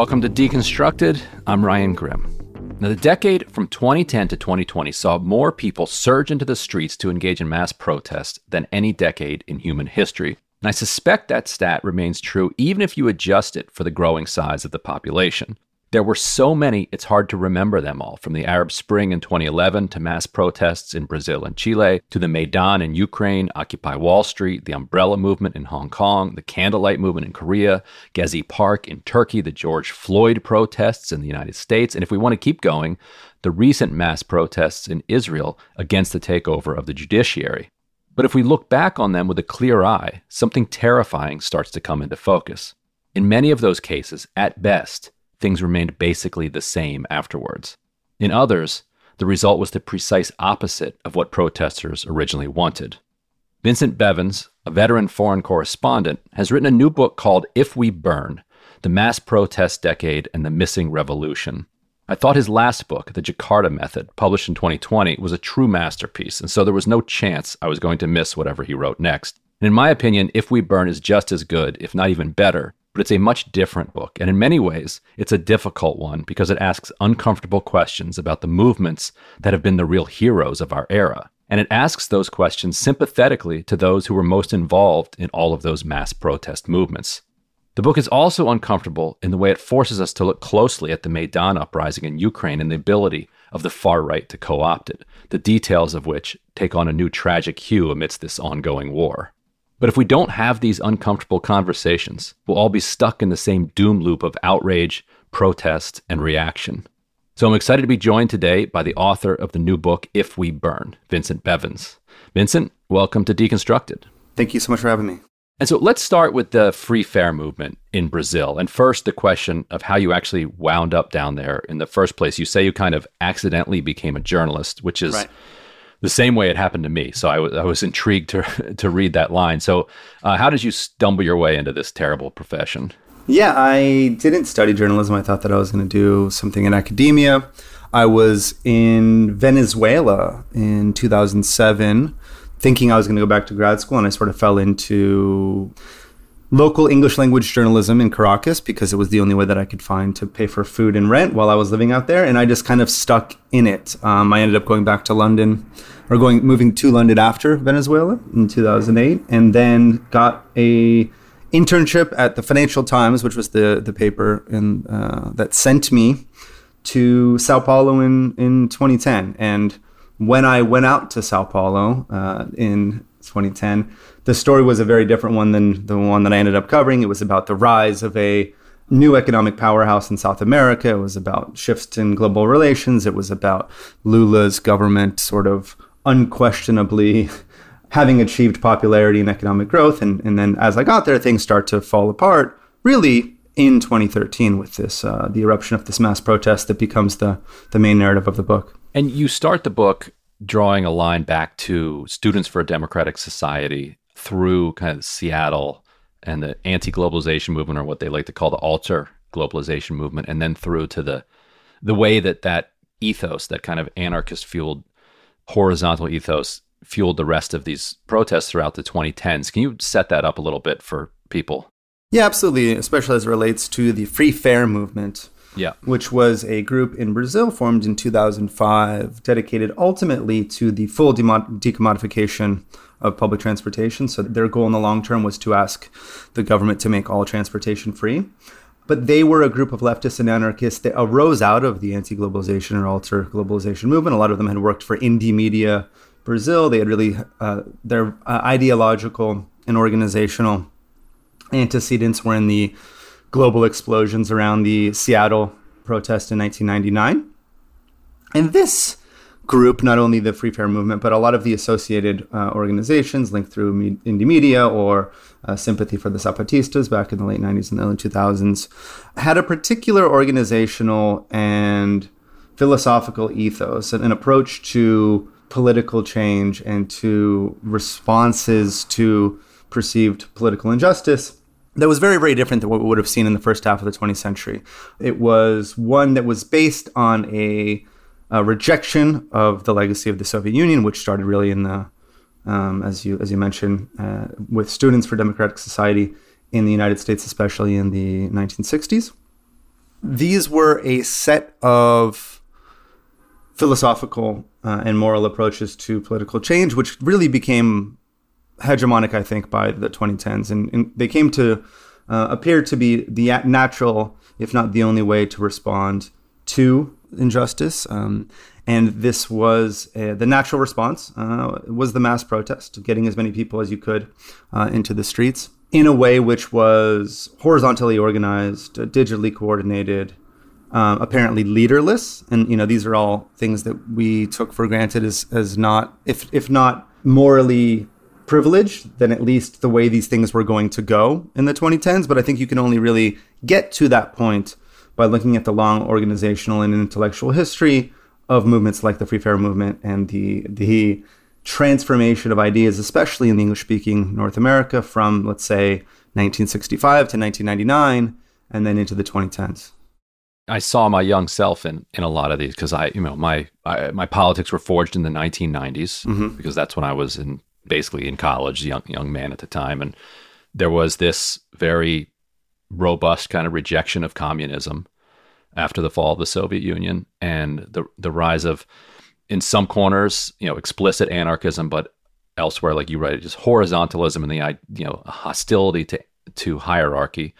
Welcome to Deconstructed. I'm Ryan Grim. Now, the decade from 2010 to 2020 saw more people surge into the streets to engage in mass protests than any decade in human history. And I suspect that stat remains true even if you adjust it for the growing size of the population. There were so many, it's hard to remember them all, from the Arab Spring in 2011 to mass protests in Brazil and Chile, to the Maidan in Ukraine, Occupy Wall Street, the Umbrella Movement in Hong Kong, the Candlelight Movement in Korea, Gezi Park in Turkey, the George Floyd protests in the United States, and if we want to keep going, the recent mass protests in Israel against the takeover of the judiciary. But if we look back on them with a clear eye, something terrifying starts to come into focus. In many of those cases, at best, things remained basically the same afterwards. In others, the result was the precise opposite of what protesters originally wanted. Vincent Bevins, a veteran foreign correspondent, has written a new book called If We Burn The Mass Protest Decade and the Missing Revolution. I thought his last book, The Jakarta Method, published in 2020, was a true masterpiece, and so there was no chance I was going to miss whatever he wrote next. And in my opinion, If We Burn is just as good, if not even better, but it's a much different book. And in many ways, it's a difficult one because it asks uncomfortable questions about the movements that have been the real heroes of our era. And it asks those questions sympathetically to those who were most involved in all of those mass protest movements. The book is also uncomfortable in the way it forces us to look closely at the Maidan uprising in Ukraine and the ability of the far right to co opt it, the details of which take on a new tragic hue amidst this ongoing war. But if we don't have these uncomfortable conversations, we'll all be stuck in the same doom loop of outrage, protest, and reaction. So I'm excited to be joined today by the author of the new book, If We Burn, Vincent Bevins. Vincent, welcome to Deconstructed. Thank you so much for having me. And so let's start with the free fare movement in Brazil. And first, the question of how you actually wound up down there in the first place. You say you kind of accidentally became a journalist, which is. Right the same way it happened to me. So I, w- I was intrigued to to read that line. So, uh, how did you stumble your way into this terrible profession? Yeah, I didn't study journalism. I thought that I was going to do something in academia. I was in Venezuela in 2007, thinking I was going to go back to grad school, and I sort of fell into local English language journalism in Caracas because it was the only way that I could find to pay for food and rent while I was living out there. And I just kind of stuck in it. Um, I ended up going back to London or going moving to London after Venezuela in 2008 and then got a internship at the Financial Times, which was the, the paper in, uh, that sent me to Sao Paulo in, in 2010. And when I went out to Sao Paulo uh, in 2010, the story was a very different one than the one that I ended up covering. It was about the rise of a new economic powerhouse in South America. It was about shifts in global relations. It was about Lula's government sort of unquestionably having achieved popularity and economic growth. And, and then as I got there, things start to fall apart, really in 2013 with this, uh, the eruption of this mass protest that becomes the, the main narrative of the book. And you start the book drawing a line back to Students for a Democratic Society through kind of Seattle and the anti-globalization movement, or what they like to call the alter globalization movement, and then through to the the way that that ethos, that kind of anarchist fueled horizontal ethos, fueled the rest of these protests throughout the 2010s. Can you set that up a little bit for people? Yeah, absolutely, especially as it relates to the free fare movement. Yeah. Which was a group in Brazil formed in 2005, dedicated ultimately to the full decommodification of public transportation. So their goal in the long term was to ask the government to make all transportation free. But they were a group of leftists and anarchists that arose out of the anti globalization or alter globalization movement. A lot of them had worked for Indymedia Brazil. They had really, uh, their uh, ideological and organizational antecedents were in the global explosions around the Seattle protest in 1999. And this group, not only the Free Fare movement, but a lot of the associated uh, organizations linked through me- Indymedia or uh, Sympathy for the Zapatistas back in the late 90s and early 2000s, had a particular organizational and philosophical ethos, and an approach to political change and to responses to perceived political injustice that was very, very different than what we would have seen in the first half of the 20th century. It was one that was based on a uh, rejection of the legacy of the Soviet Union, which started really in the, um, as you as you mentioned, uh, with Students for Democratic Society in the United States, especially in the 1960s. These were a set of philosophical uh, and moral approaches to political change, which really became hegemonic, I think, by the 2010s, and, and they came to uh, appear to be the natural, if not the only way to respond to injustice. Um, and this was uh, the natural response uh, was the mass protest, getting as many people as you could uh, into the streets in a way which was horizontally organized, uh, digitally coordinated, um, apparently leaderless. And you know these are all things that we took for granted as as not, if if not morally privileged than at least the way these things were going to go in the 2010s. But I think you can only really get to that point by looking at the long organizational and intellectual history of movements like the Free Fare movement and the the transformation of ideas, especially in the English speaking North America, from let's say 1965 to 1999, and then into the 2010s. I saw my young self in in a lot of these because I, you know, my I, my politics were forged in the 1990s mm-hmm. because that's when I was in basically in college, young young man at the time, and there was this very robust kind of rejection of communism after the fall of the Soviet Union and the the rise of in some corners, you know, explicit anarchism, but elsewhere, like you write, just horizontalism and the you know hostility to to hierarchy.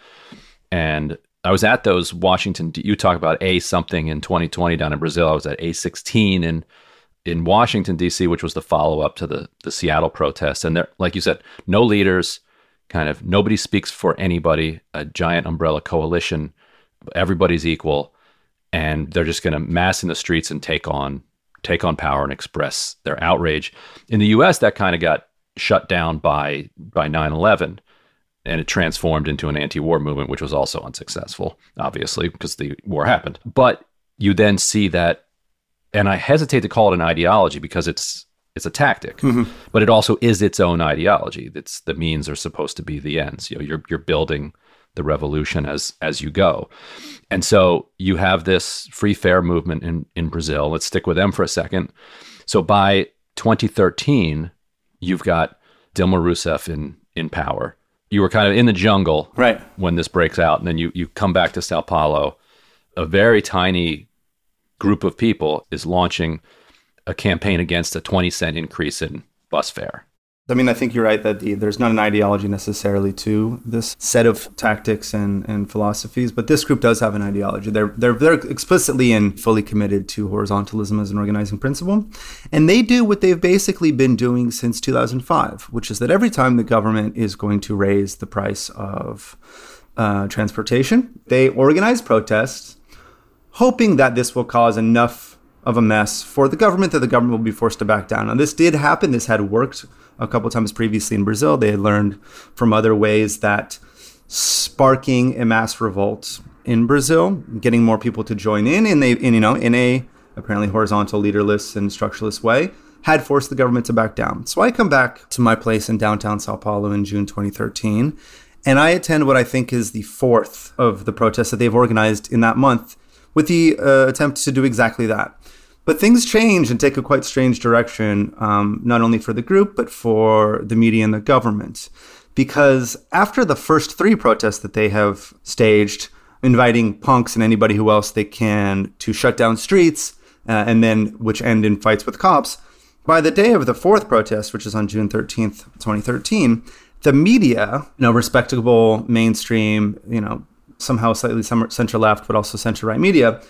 And I was at those Washington. You talk about a something in 2020 down in Brazil. I was at A16 in in Washington D.C., which was the follow up to the the Seattle protests. And there, like you said, no leaders, kind of nobody speaks for anybody, a giant umbrella coalition, everybody's equal, and they're just going to mass in the streets and take on take on power and express their outrage. In the US that kind of got shut down by by 9/11 and it transformed into an anti-war movement which was also unsuccessful obviously because the war happened. But you then see that and I hesitate to call it an ideology because it's it's a tactic, mm-hmm. but it also is its own ideology. It's the means are supposed to be the ends. You know, you're you're building the revolution as as you go, and so you have this free fare movement in in Brazil. Let's stick with them for a second. So by 2013, you've got Dilma Rousseff in in power. You were kind of in the jungle right when this breaks out, and then you you come back to Sao Paulo, a very tiny group of people is launching a campaign against a 20 cent increase in bus fare. I mean, I think you're right that the, there's not an ideology necessarily to this set of tactics and, and philosophies, but this group does have an ideology. They're, they're, they're explicitly and fully committed to horizontalism as an organizing principle. And they do what they've basically been doing since 2005, which is that every time the government is going to raise the price of uh, transportation, they organize protests, hoping that this will cause enough of a mess for the government that the government will be forced to back down. Now, this did happen. This had worked a couple times previously in Brazil. They had learned from other ways that sparking a mass revolt in Brazil, getting more people to join in, in, a, in you know, in a apparently horizontal, leaderless, and structureless way, had forced the government to back down. So I come back to my place in downtown Sao Paulo in June 2013, and I attend what I think is the fourth of the protests that they've organized in that month with the uh, attempt to do exactly that. But things change and take a quite strange direction, um, not only for the group, but for the media and the government. Because after the first three protests that they have staged, inviting punks and anybody who else they can to shut down streets, uh, and then which end in fights with cops, by the day of the fourth protest, which is on June 13th, 2013, the media, you know, respectable, mainstream, you know, somehow slightly center left, but also center right media,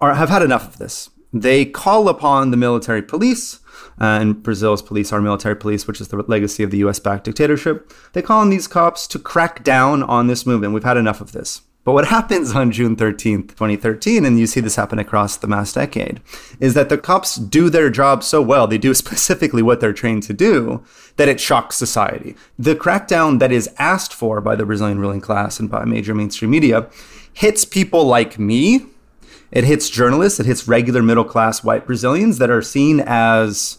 are, have had enough of this. They call upon the military police, uh, and Brazil's police are military police, which is the legacy of the US backed dictatorship. They call on these cops to crack down on this movement. We've had enough of this. But what happens on June 13th, 2013, and you see this happen across the mass decade, is that the cops do their job so well, they do specifically what they're trained to do, that it shocks society. The crackdown that is asked for by the Brazilian ruling class and by major mainstream media hits people like me. It hits journalists, it hits regular middle class white Brazilians that are seen as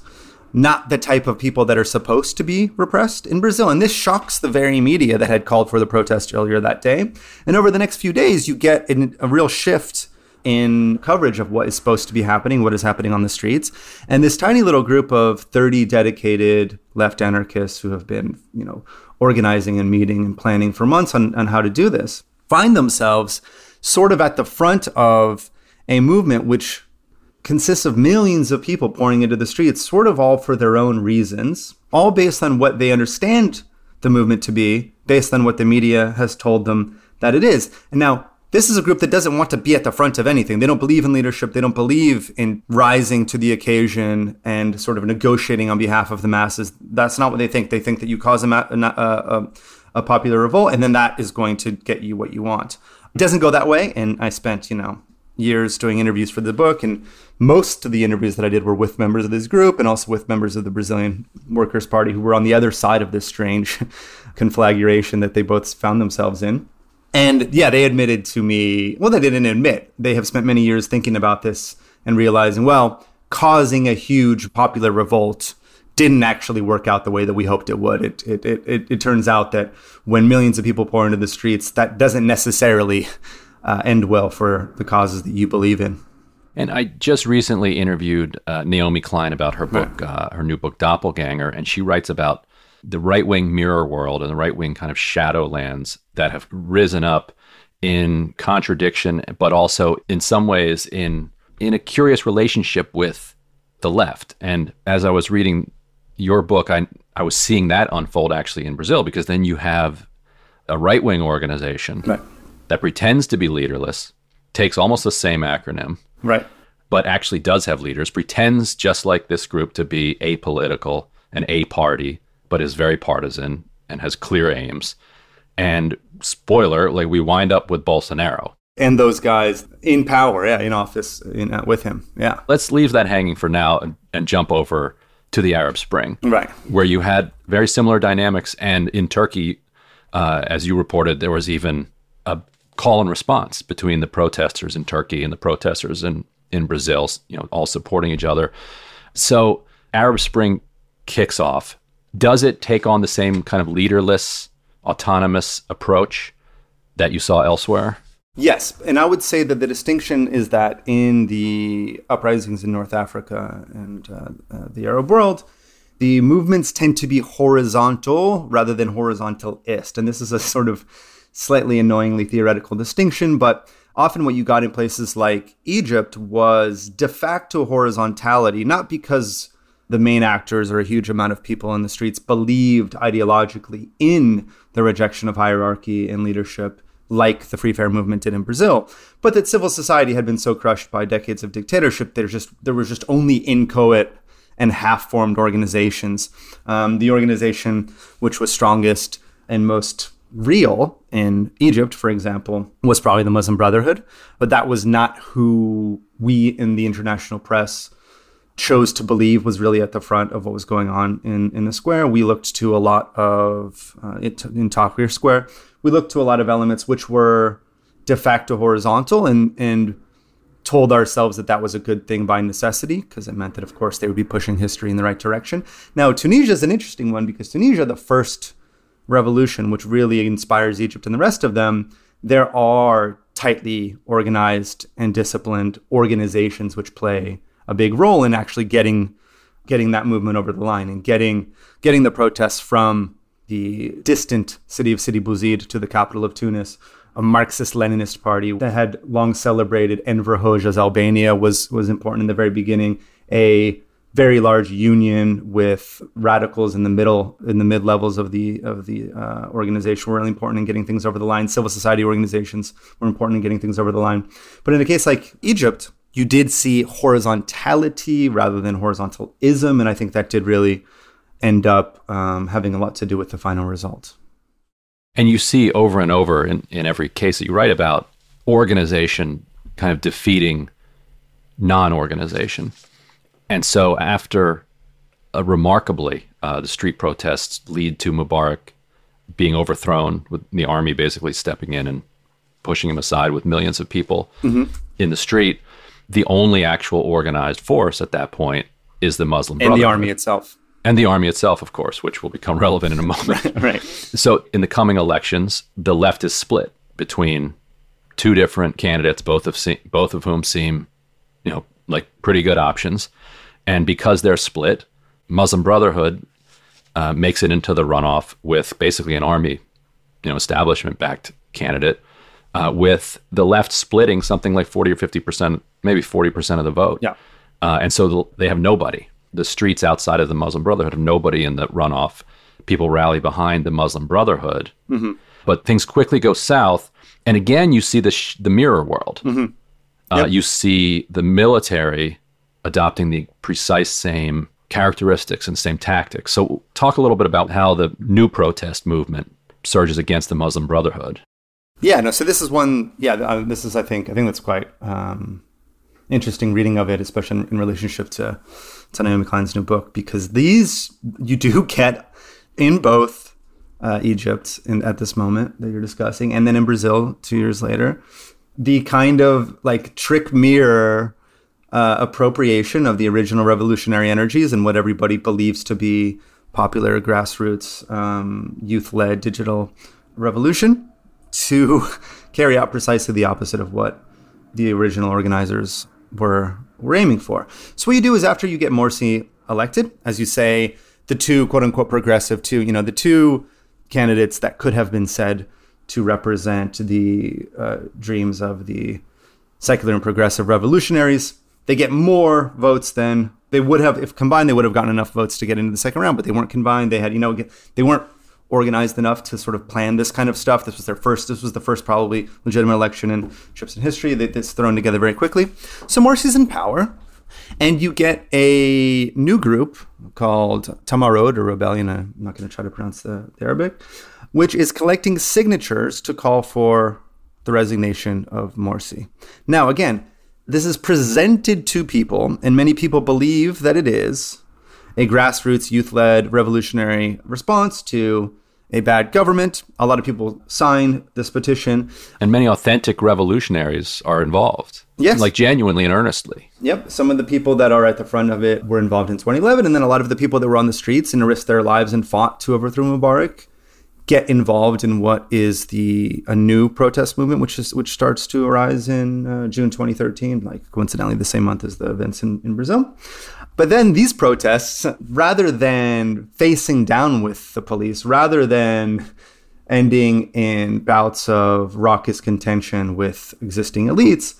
not the type of people that are supposed to be repressed in Brazil. And this shocks the very media that had called for the protest earlier that day. And over the next few days, you get a real shift in coverage of what is supposed to be happening, what is happening on the streets. And this tiny little group of 30 dedicated left anarchists who have been, you know, organizing and meeting and planning for months on, on how to do this find themselves sort of at the front of a movement which consists of millions of people pouring into the streets, sort of all for their own reasons, all based on what they understand the movement to be, based on what the media has told them that it is. And now, this is a group that doesn't want to be at the front of anything. They don't believe in leadership. They don't believe in rising to the occasion and sort of negotiating on behalf of the masses. That's not what they think. They think that you cause a, a, a, a popular revolt, and then that is going to get you what you want. It doesn't go that way. And I spent, you know, years doing interviews for the book, and most of the interviews that I did were with members of this group and also with members of the Brazilian Workers' Party who were on the other side of this strange conflagration that they both found themselves in. And yeah, they admitted to me, well, they didn't admit. They have spent many years thinking about this and realizing, well, causing a huge popular revolt didn't actually work out the way that we hoped it would. It, it, it, it, turns out that when millions of people pour into the streets, that doesn't necessarily uh, end well for the causes that you believe in. And I just recently interviewed uh, Naomi Klein about her book, uh, her new book, Doppelganger, and she writes about the right wing mirror world and the right wing kind of shadowlands that have risen up in contradiction, but also in some ways in in a curious relationship with the left. And as I was reading your book, I I was seeing that unfold actually in Brazil because then you have a right wing organization right. That pretends to be leaderless, takes almost the same acronym, right, but actually does have leaders, pretends just like this group to be apolitical and a party, but is very partisan and has clear aims. And spoiler, like we wind up with Bolsonaro. And those guys in power, yeah, in office in, uh, with him. Yeah. Let's leave that hanging for now and, and jump over to the Arab Spring, right? Where you had very similar dynamics, and in Turkey, uh, as you reported, there was even a call and response between the protesters in Turkey and the protesters in in Brazil, you know, all supporting each other. So Arab Spring kicks off. Does it take on the same kind of leaderless, autonomous approach that you saw elsewhere? Yes, and I would say that the distinction is that in the uprisings in North Africa and uh, uh, the Arab world, the movements tend to be horizontal rather than horizontalist. And this is a sort of slightly annoyingly theoretical distinction, but often what you got in places like Egypt was de facto horizontality, not because the main actors or a huge amount of people in the streets believed ideologically in the rejection of hierarchy and leadership like the free fare movement did in Brazil, but that civil society had been so crushed by decades of dictatorship, there's just there was just only inchoate and half-formed organizations. Um, the organization which was strongest and most real in Egypt, for example, was probably the Muslim Brotherhood, but that was not who we in the international press chose to believe was really at the front of what was going on in, in the square. We looked to a lot of, uh, in Tahrir Square, we looked to a lot of elements which were de facto horizontal and and told ourselves that that was a good thing by necessity because it meant that of course they would be pushing history in the right direction now tunisia is an interesting one because tunisia the first revolution which really inspires egypt and the rest of them there are tightly organized and disciplined organizations which play a big role in actually getting getting that movement over the line and getting getting the protests from the distant city of Sidi Bouzid to the capital of Tunis, a Marxist-Leninist party that had long celebrated Enver Hoxha's Albania was was important in the very beginning. A very large union with radicals in the middle in the mid levels of the of the uh, organization were really important in getting things over the line. Civil society organizations were important in getting things over the line. But in a case like Egypt, you did see horizontality rather than horizontalism, and I think that did really end up um, having a lot to do with the final result. And you see over and over in, in every case that you write about organization kind of defeating non organization. And so, after uh, remarkably, uh, the street protests lead to Mubarak being overthrown, with the army basically stepping in and pushing him aside with millions of people mm-hmm. in the street. The only actual organized force at that point is the Muslim and the army itself. And the army itself, of course, which will become relevant in a moment. right. So, in the coming elections, the left is split between two different candidates, both of se- both of whom seem, you know, like pretty good options. And because they're split, Muslim Brotherhood uh, makes it into the runoff with basically an army, you know, establishment-backed candidate, uh, with the left splitting something like forty or fifty percent, maybe forty percent of the vote. Yeah. Uh, and so they have nobody. The streets outside of the Muslim Brotherhood have nobody in the runoff. People rally behind the Muslim Brotherhood, mm-hmm. but things quickly go south. And again, you see the sh- the mirror world. Mm-hmm. Uh, yep. You see the military adopting the precise same characteristics and same tactics. So, talk a little bit about how the new protest movement surges against the Muslim Brotherhood. Yeah, no. So this is one. Yeah, uh, this is. I think. I think that's quite um, interesting reading of it, especially in, in relationship to to Naomi Klein's new book, because these you do get in both uh, Egypt in, at this moment that you're discussing, and then in Brazil two years later, the kind of like trick mirror uh, appropriation of the original revolutionary energies and what everybody believes to be popular grassroots um, youth-led digital revolution to carry out precisely the opposite of what the original organizers were were aiming for. So what you do is after you get Morsi elected, as you say, the two quote unquote progressive two, you know, the two candidates that could have been said to represent the uh, dreams of the secular and progressive revolutionaries. They get more votes than they would have if combined. They would have gotten enough votes to get into the second round, but they weren't combined. They had, you know, they weren't organized enough to sort of plan this kind of stuff. This was their first. This was the first probably legitimate election in Egyptian history. That's thrown together very quickly. So Morsi's in power, and you get a new group called Tamarod or Rebellion. I'm not going to try to pronounce the, the Arabic, which is collecting signatures to call for the resignation of Morsi. Now, again, this is presented to people, and many people believe that it is a grassroots youth led revolutionary response to a bad government. A lot of people sign this petition. And many authentic revolutionaries are involved. Yes. Like genuinely and earnestly. Yep. Some of the people that are at the front of it were involved in 2011. And then a lot of the people that were on the streets and risked their lives and fought to overthrow Mubarak get involved in what is the a new protest movement, which is which starts to arise in uh, June 2013, like coincidentally the same month as the events in, in Brazil. But then these protests, rather than facing down with the police, rather than ending in bouts of raucous contention with existing elites,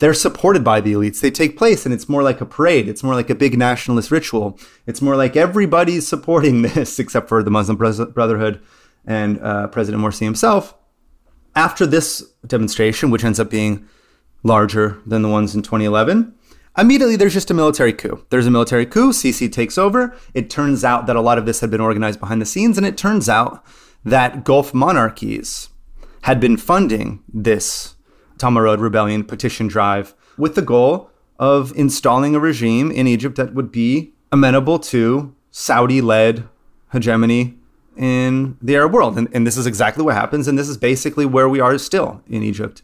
they're supported by the elites. They take place, and it's more like a parade. It's more like a big nationalist ritual. It's more like everybody's supporting this, except for the Muslim Brotherhood and uh, President Morsi himself. After this demonstration, which ends up being larger than the ones in 2011, Immediately, there's just a military coup. There's a military coup. Sisi takes over. It turns out that a lot of this had been organized behind the scenes, and it turns out that Gulf monarchies had been funding this Tamarod rebellion petition drive with the goal of installing a regime in Egypt that would be amenable to Saudi led hegemony in the Arab world. And, and this is exactly what happens. And this is basically where we are still in Egypt.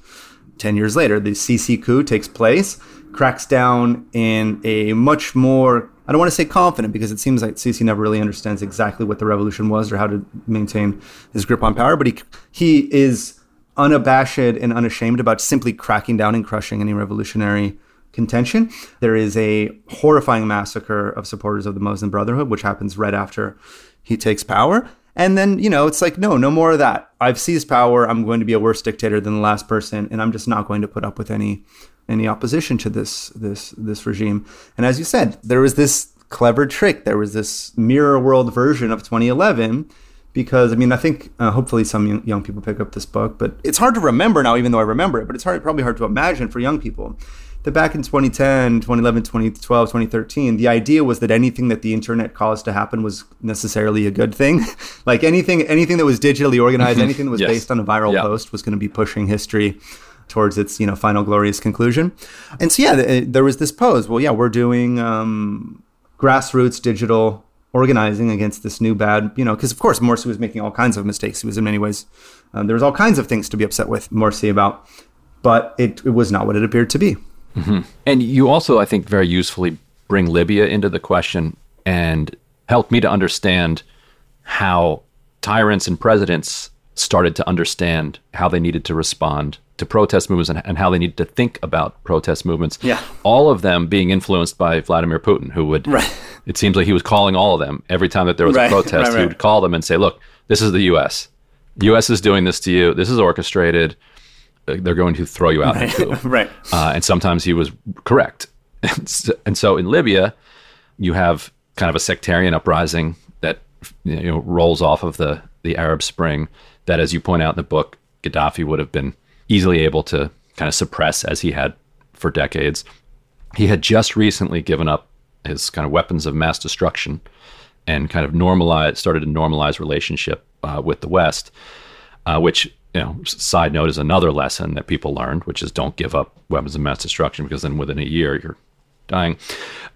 10 years later, the Sisi coup takes place cracks down in a much more I don't want to say confident because it seems like Sisi never really understands exactly what the revolution was or how to maintain his grip on power, but he he is unabashed and unashamed about simply cracking down and crushing any revolutionary contention. There is a horrifying massacre of supporters of the Muslim Brotherhood, which happens right after he takes power. And then, you know, it's like, no, no more of that. I've seized power. I'm going to be a worse dictator than the last person, and I'm just not going to put up with any any opposition to this this this regime. And as you said, there was this clever trick. There was this mirror world version of 2011 because I mean I think uh, hopefully some young, people pick up this book, but it's hard to remember now, even though I remember it. But it's hard, probably hard to imagine for young people that back in 2010, 2011, 2012, 2013, the idea was that anything that the internet caused to happen was necessarily a good thing. like anything, anything that was digitally organized, anything that was Yes. based on a viral Yeah. post was going to be pushing history towards its, you know, final glorious conclusion. And so, yeah, th- there was this pose. Well, yeah, we're doing um, grassroots digital organizing against this new bad, you know, because of course Morsi was making all kinds of mistakes. He was in many ways, um, there was all kinds of things to be upset with Morsi about, but it, it was not what it appeared to be. Mm-hmm. And you also, I think, very usefully bring Libya into the question and help me to understand how tyrants and presidents started to understand how they needed to respond to protest movements and, and how they needed to think about protest movements. Yeah. All of them being influenced by Vladimir Putin, who would, Right. it seems like he was calling all of them every time that there was Right, a protest. right, He would call them and say, look, this is the U.S. The U.S. is doing this to you. This is orchestrated. Uh, They're going to throw you out in a coup right. uh, and sometimes he was correct. And so, and so in Libya, you have kind of a sectarian uprising that you know rolls off of the the Arab Spring. That, as you point out in the book, Gaddafi would have been easily able to kind of suppress as he had for decades. He had just recently given up his kind of weapons of mass destruction and kind of normalized, started to normalize relationship uh, with the West, uh, which you know, side note is another lesson that people learned, which is don't give up weapons of mass destruction because then within a year you're dying.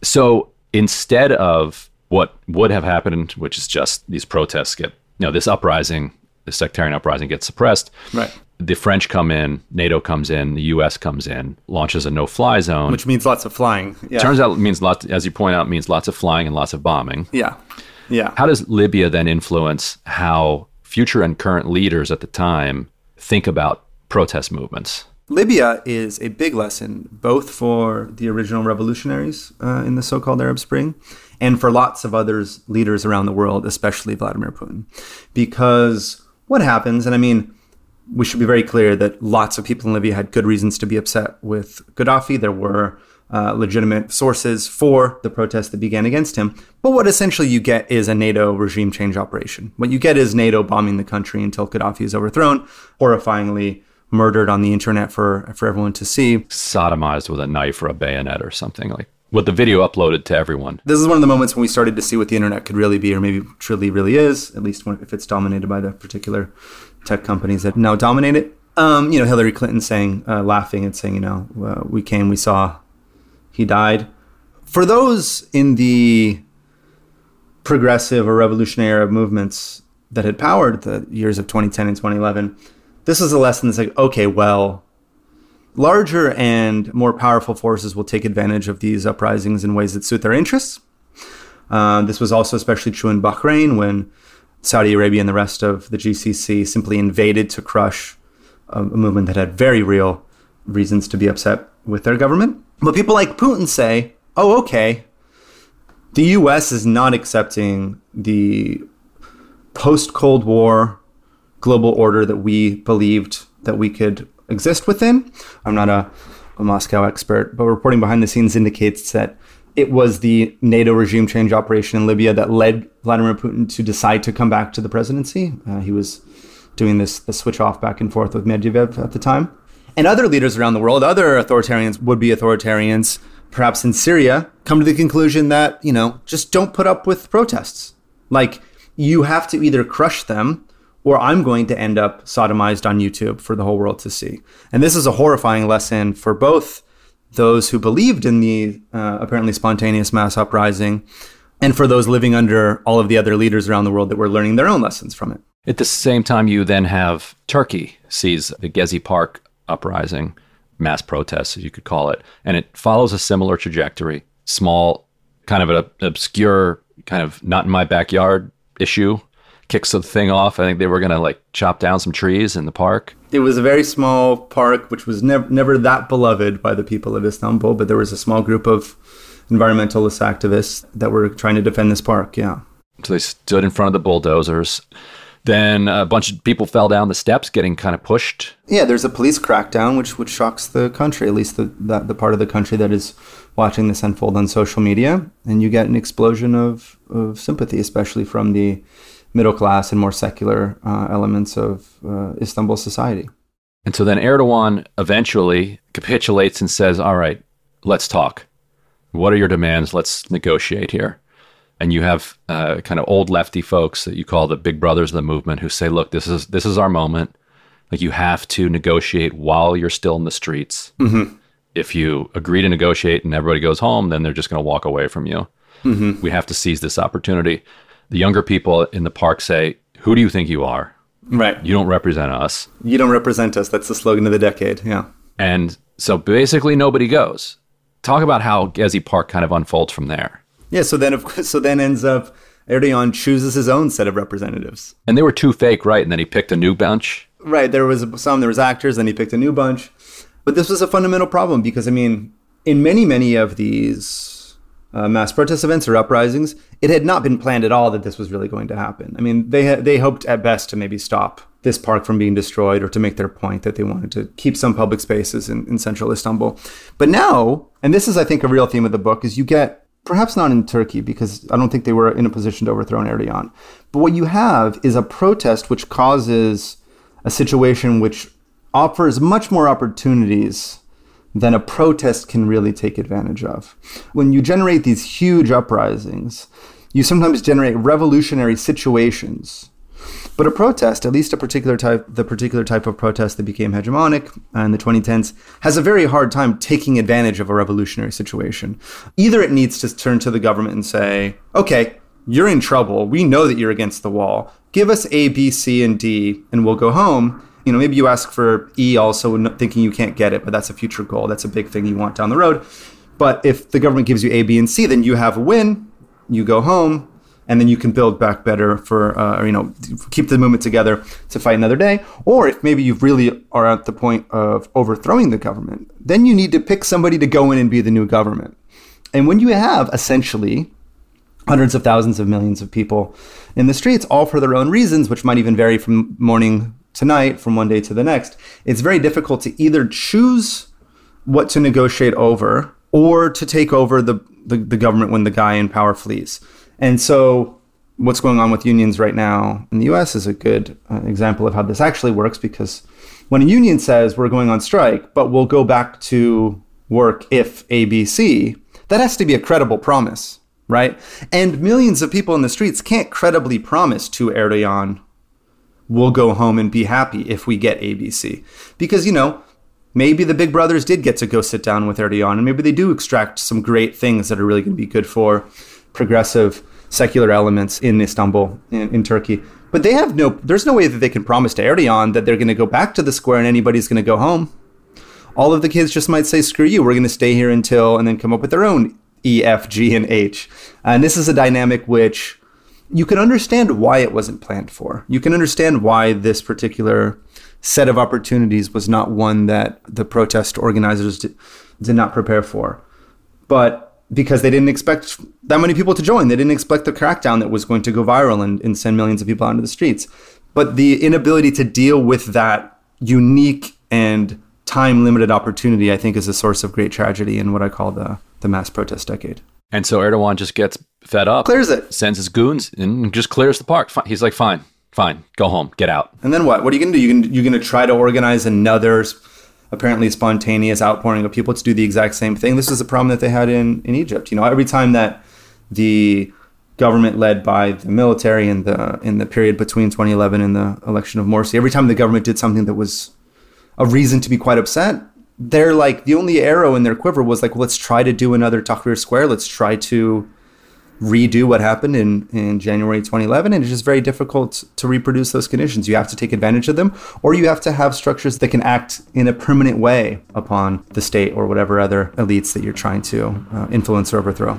So instead of what would have happened, which is just these protests get, you know, this uprising, this sectarian uprising gets suppressed. Right. The French come in, NATO comes in, the U.S. comes in, launches a no-fly zone. Which means lots of flying. Yeah. turns out it means lots, as you point out, means lots of flying and lots of bombing. yeah. Yeah. How does Libya then influence how future and current leaders at the time think about protest movements? Libya is a big lesson, both for the original revolutionaries uh, in the so called Arab Spring and for lots of others, leaders around the world, especially Vladimir Putin. Because what happens, and I mean, we should be very clear that lots of people in Libya had good reasons to be upset with Gaddafi. There were uh, legitimate sources for the protests that began against him. But what essentially you get is a NATO regime change operation. What you get is NATO bombing the country until Gaddafi is overthrown, horrifyingly murdered on the internet for, for everyone to see. Sodomized with a knife or a bayonet or something like with the video uploaded to everyone. This is one of the moments when we started to see what the internet could really be, or maybe truly really is, at least when, if it's dominated by the particular tech companies that now dominate it. Um, you know, Hillary Clinton saying, uh, laughing and saying, you know, uh, we came, we saw, he died. For those in the progressive or revolutionary movements that had powered the years of 2010 and 2011, this is a lesson that's like, okay, well, larger and more powerful forces will take advantage of these uprisings in ways that suit their interests. Uh, this was also especially true in Bahrain when Saudi Arabia and the rest of the GCC simply invaded to crush a, a movement that had very real reasons to be upset with their government. But people like Putin say, oh, okay, the US is not accepting the post Cold War global order that we believed that we could exist within. I'm not a, a Moscow expert, but reporting behind the scenes indicates that it was the NATO regime change operation in Libya that led Vladimir Putin to decide to come back to the presidency. Uh, he was doing this the switch off back and forth with Medvedev at the time. And other leaders around the world, other authoritarians, would be authoritarians, perhaps in Syria, come to the conclusion that, you know, just don't put up with protests. Like, you have to either crush them or I'm going to end up sodomized on YouTube for the whole world to see. And this is a horrifying lesson for both those who believed in the uh, apparently spontaneous mass uprising and for those living under all of the other leaders around the world that were learning their own lessons from it. At the same time, you then have Turkey sees the Gezi Park uprising, mass protests, as you could call it, and it follows a similar trajectory. Small, kind of an obscure, kind of not in my backyard issue kicks the thing off. I think they were going to like chop down some trees in the park. It was a very small park, which was never never that beloved by the people of Istanbul, but there was a small group of environmentalist activists that were trying to defend this park. Yeah. So they stood in front of the bulldozers. Then a bunch of people fell down the steps, getting kind of pushed. Yeah, there's a police crackdown, which which shocks the country, at least the that, the part of the country that is watching this unfold on social media, and you get an explosion of, of sympathy, especially from the middle class and more secular uh, elements of uh, Istanbul society. And so then Erdogan eventually capitulates and says, "All right, let's talk. What are your demands? Let's negotiate here. And you have uh, kind of old lefty folks that you call the big brothers of the movement who say, look, this is this is our moment. Like you have to negotiate while you're still in the streets. Mm-hmm. If you agree to negotiate and everybody goes home, then they're just going to walk away from you. Mm-hmm. We have to seize this opportunity. The younger people in the park say, "Who do you think you are? Right. You don't represent us." You don't represent us. That's the slogan of the decade. Yeah. And so basically, nobody goes. Talk about how Gezi Park kind of unfolds from there. Yeah. So then, of course, so then ends up Erdogan chooses his own set of representatives. And they were too fake, right? And then he picked a new bunch. Right. There was some. There was actors. Then he picked a new bunch. But this was a fundamental problem because I mean, in many many of these uh, mass protest events or uprisings, it had not been planned at all that this was really going to happen. I mean, they ha- they hoped at best to maybe stop this park from being destroyed or to make their point that they wanted to keep some public spaces in, in central Istanbul. But now, and this is I think a real theme of the book, is you get perhaps not in Turkey because I don't think they were in a position to overthrow Erdogan. But what you have is a protest which causes a situation which offers much more opportunities than a protest can really take advantage of. When you generate these huge uprisings, you sometimes generate revolutionary situations. But a protest, at least a particular type, the particular type of protest that became hegemonic in the 2010s, has a very hard time taking advantage of a revolutionary situation. Either it needs to turn to the government and say, okay, you're in trouble. We know that you're against the wall. Give us A, B, C, and D, and we'll go home you know, maybe you ask for E also thinking you can't get it, but that's a future goal. That's a big thing you want down the road. But if the government gives you A, B, and C, then you have a win. You go home, and then you can build back better for, uh, you know, keep the movement together to fight another day. Or if maybe you really are at the point of overthrowing the government, then you need to pick somebody to go in and be the new government. And when you have essentially hundreds of thousands of millions of people in the streets, all for their own reasons, which might even vary from morning to night from one day to the next, it's very difficult to either choose what to negotiate over or to take over the, the, the, government when the guy in power flees. And so, what's going on with unions right now in the US is a good uh, example of how this actually works because when a union says we're going on strike, but we'll go back to work if ABC, that has to be a credible promise, right? And millions of people in the streets can't credibly promise to Erdogan we'll go home and be happy if we get ABC. Because, you know, maybe the big brothers did get to go sit down with Erdogan and maybe they do extract some great things that are really going to be good for progressive secular elements in Istanbul, in, in Turkey. But they have no, there's no way that they can promise to Erdogan that they're going to go back to the square and anybody's going to go home. All of the kids just might say, screw you, we're going to stay here until, and then come up with their own E, F, G, and H. And this is a dynamic which you can understand why it wasn't planned for. You can understand why this particular set of opportunities was not one that the protest organizers did, did not prepare for. But because they didn't expect that many people to join, they didn't expect the crackdown that was going to go viral and, and send millions of people onto the streets. But the inability to deal with that unique and time limited opportunity, I think, is a source of great tragedy in what I call the, the mass protest decade. And so Erdogan just gets fed up, clears it, sends his goons, and just clears the park. He's like, fine, fine, go home, get out. And then what? What are you going to do? You you're going to try to organize another apparently spontaneous outpouring of people to do the exact same thing. This is a problem that they had in, in Egypt. You know, every time that the government led by the military in the in the period between 2011 and the election of Morsi, every time the government did something that was a reason to be quite upset, they're like the only arrow in their quiver was like, well, let's try to do another Tahrir Square. Let's try to redo what happened in, in January 2011. And it's just very difficult to reproduce those conditions. You have to take advantage of them, or you have to have structures that can act in a permanent way upon the state or whatever other elites that you're trying to uh, influence or overthrow.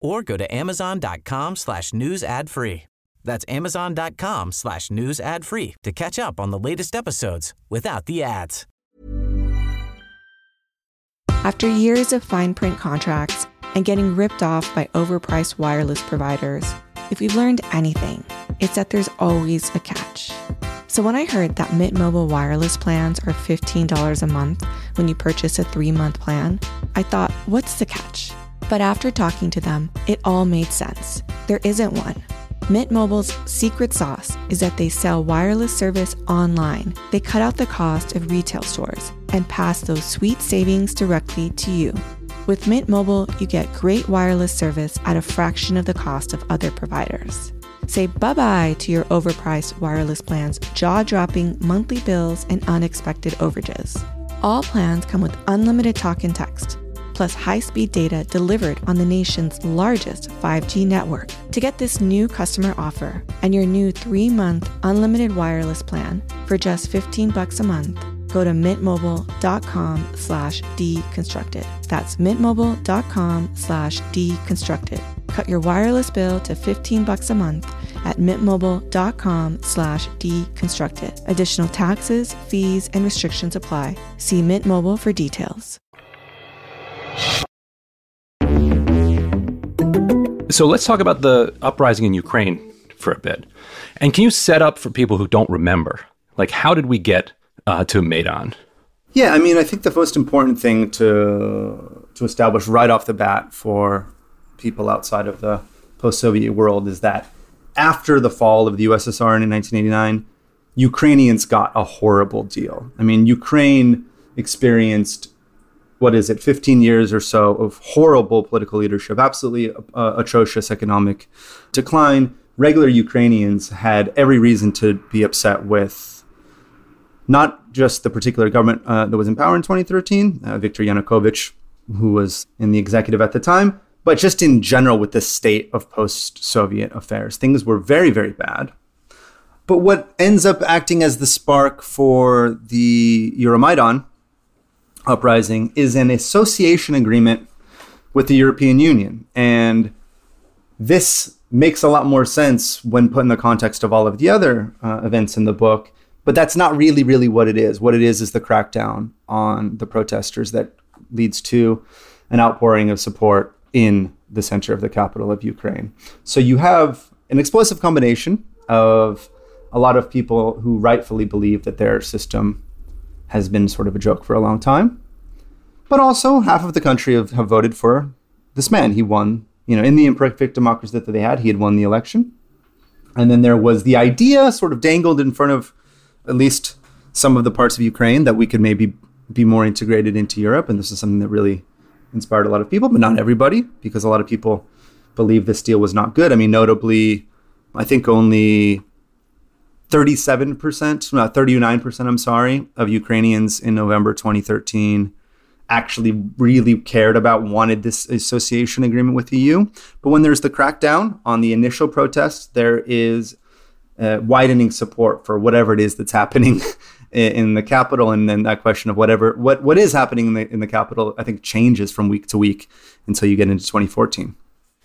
or go to amazon.com slash news ad free. That's amazon.com slash news ad free to catch up on the latest episodes without the ads. After years of fine print contracts and getting ripped off by overpriced wireless providers, if we've learned anything, it's that there's always a catch. So when I heard that Mint Mobile wireless plans are $15 a month when you purchase a three month plan, I thought, what's the catch? But after talking to them, it all made sense. There isn't one. Mint Mobile's secret sauce is that they sell wireless service online. They cut out the cost of retail stores and pass those sweet savings directly to you. With Mint Mobile, you get great wireless service at a fraction of the cost of other providers. Say bye bye to your overpriced wireless plans, jaw dropping monthly bills, and unexpected overages. All plans come with unlimited talk and text, plus high speed data delivered on the nation's largest 5G network. To get this new customer offer and your new three month unlimited wireless plan for just 15 bucks a month, go to mintmobile.com slash deconstructed. That's mintmobile.com slash deconstructed. Cut your wireless bill to 15 bucks a month at mintmobile.com slash deconstructed. Additional taxes, fees, and restrictions apply. See Mint Mobile for details. So let's talk about the uprising in Ukraine for a bit. And can you set up for people who don't remember? Like, how did we get uh, to Maidan? Yeah, I mean, I think the most important thing to to establish right off the bat for people outside of the post-Soviet world is that after the fall of the USSR in 1989, Ukrainians got a horrible deal. I mean, Ukraine experienced what is it, 15 years or so of horrible political leadership, absolutely uh, atrocious economic decline. Regular Ukrainians had every reason to be upset with not just the particular government uh, that was in power in 2013, uh, Viktor Yanukovych, who was in the executive at the time, but just in general with the state of post Soviet affairs. Things were very, very bad. But what ends up acting as the spark for the Euromaidan uprising is an association agreement with the European Union. And this makes a lot more sense when put in the context of all of the other uh, events in the book. But that's not really, really what it is. What it is is the crackdown on the protesters that leads to an outpouring of support in the center of the capital of Ukraine. So you have an explosive combination of a lot of people who rightfully believe that their system has been sort of a joke for a long time. But also, half of the country have, have voted for this man. He won, you know, in the imperfect democracy that they had, he had won the election. And then there was the idea sort of dangled in front of at least some of the parts of Ukraine that we could maybe be more integrated into Europe. And this is something that really inspired a lot of people, but not everybody, because a lot of people believe this deal was not good. I mean, notably, I think only 37%, not 39%, I'm sorry, of Ukrainians in November 2013 actually really cared about, wanted this association agreement with the EU. But when there's the crackdown on the initial protests, there is uh, widening support for whatever it is that's happening in the capital, and then that question of whatever what what is happening in the in the capital, I think changes from week to week until you get into 2014.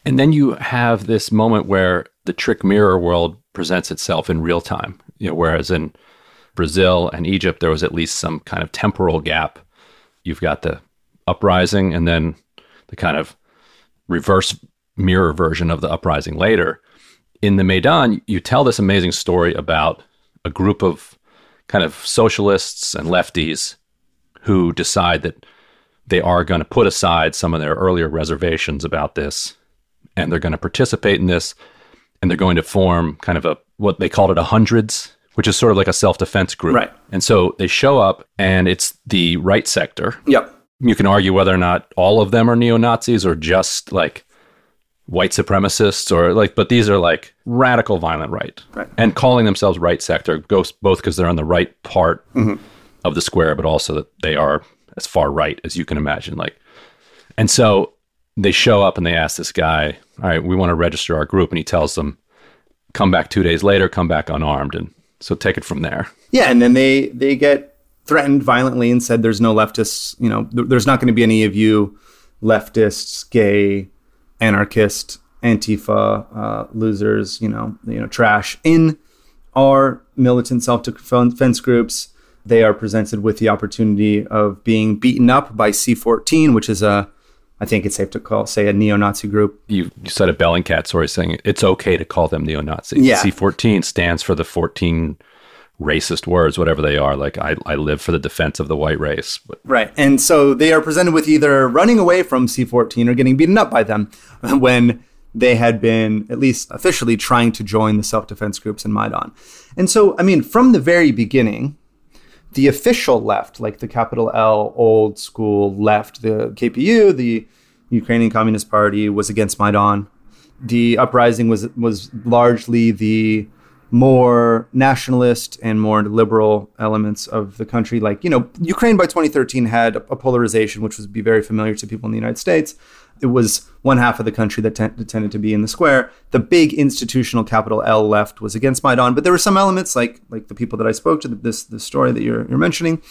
And then you have this moment where the trick mirror world presents itself in real time. You know, whereas in Brazil and Egypt, there was at least some kind of temporal gap. You've got the uprising, and then the kind of reverse mirror version of the uprising later. In the Maidan, you tell this amazing story about a group of kind of socialists and lefties who decide that they are going to put aside some of their earlier reservations about this and they're going to participate in this and they're going to form kind of a what they called it a hundreds which is sort of like a self-defense group. Right. And so they show up and it's the right sector. Yep. You can argue whether or not all of them are neo-nazis or just like white supremacists or like but these are like radical violent right, right. and calling themselves right sector goes both because they're on the right part mm-hmm. of the square but also that they are as far right as you can imagine like. And so they show up and they ask this guy all right we want to register our group. And he tells them come back two days later come back unarmed. And so take it from there. Yeah and then they they get threatened violently and said there's no leftists you know th- there's not going to be any of you leftists gay anarchist, Antifa, uh, losers, you know, you know, trash. In our militant self-defense groups. they are presented with the opportunity of being beaten up by C14, which is a, I think it's safe to call, say, a neo Nazi group. You, you said a Bellingcat story saying it's okay to call them neo Nazi. Yeah. C14 stands for the 14 racist words, whatever they are. Like, I, I live for the defense of the white race. But Right. And so they are presented with either running away from C14 or getting beaten up by them when they had been, at least officially, trying to join the self defense groups in Maidan. And so, I mean, from the very beginning, the official left, like the capital L old school left, the KPU, the Ukrainian Communist Party, was against Maidan. The uprising was was largely the more nationalist and more liberal elements of the country. Like, you know, Ukraine by 2013 had a polarization, which would be very familiar to people in the United States. It was one half of the country that, that tended to be in the square. The big institutional capital L left was against Maidan, but there were some elements like like the people that I spoke to, this the story that you're, you're mentioning,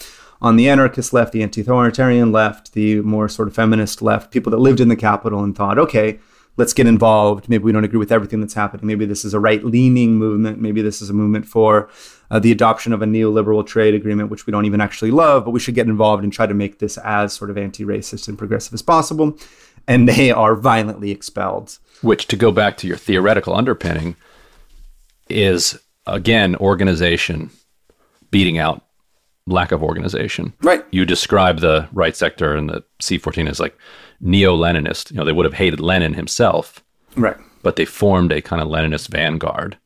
on the anarchist left, the anti-authoritarian left, the more sort of feminist left, people that lived in the capital and thought, okay, let's get involved. Maybe we don't agree with everything that's happening. Maybe this is a right leaning movement. Maybe this is a movement for uh, the adoption of a neoliberal trade agreement, which we don't even actually love, but we should get involved and try to make this as sort of anti racist and progressive as possible. And they are violently expelled. which, to go back to your theoretical underpinning, is again organization beating out lack of organization. Right. You describe the right sector and the C14 as like neo Leninist. You know, they would have hated Lenin himself, Right. but they formed a kind of Leninist vanguard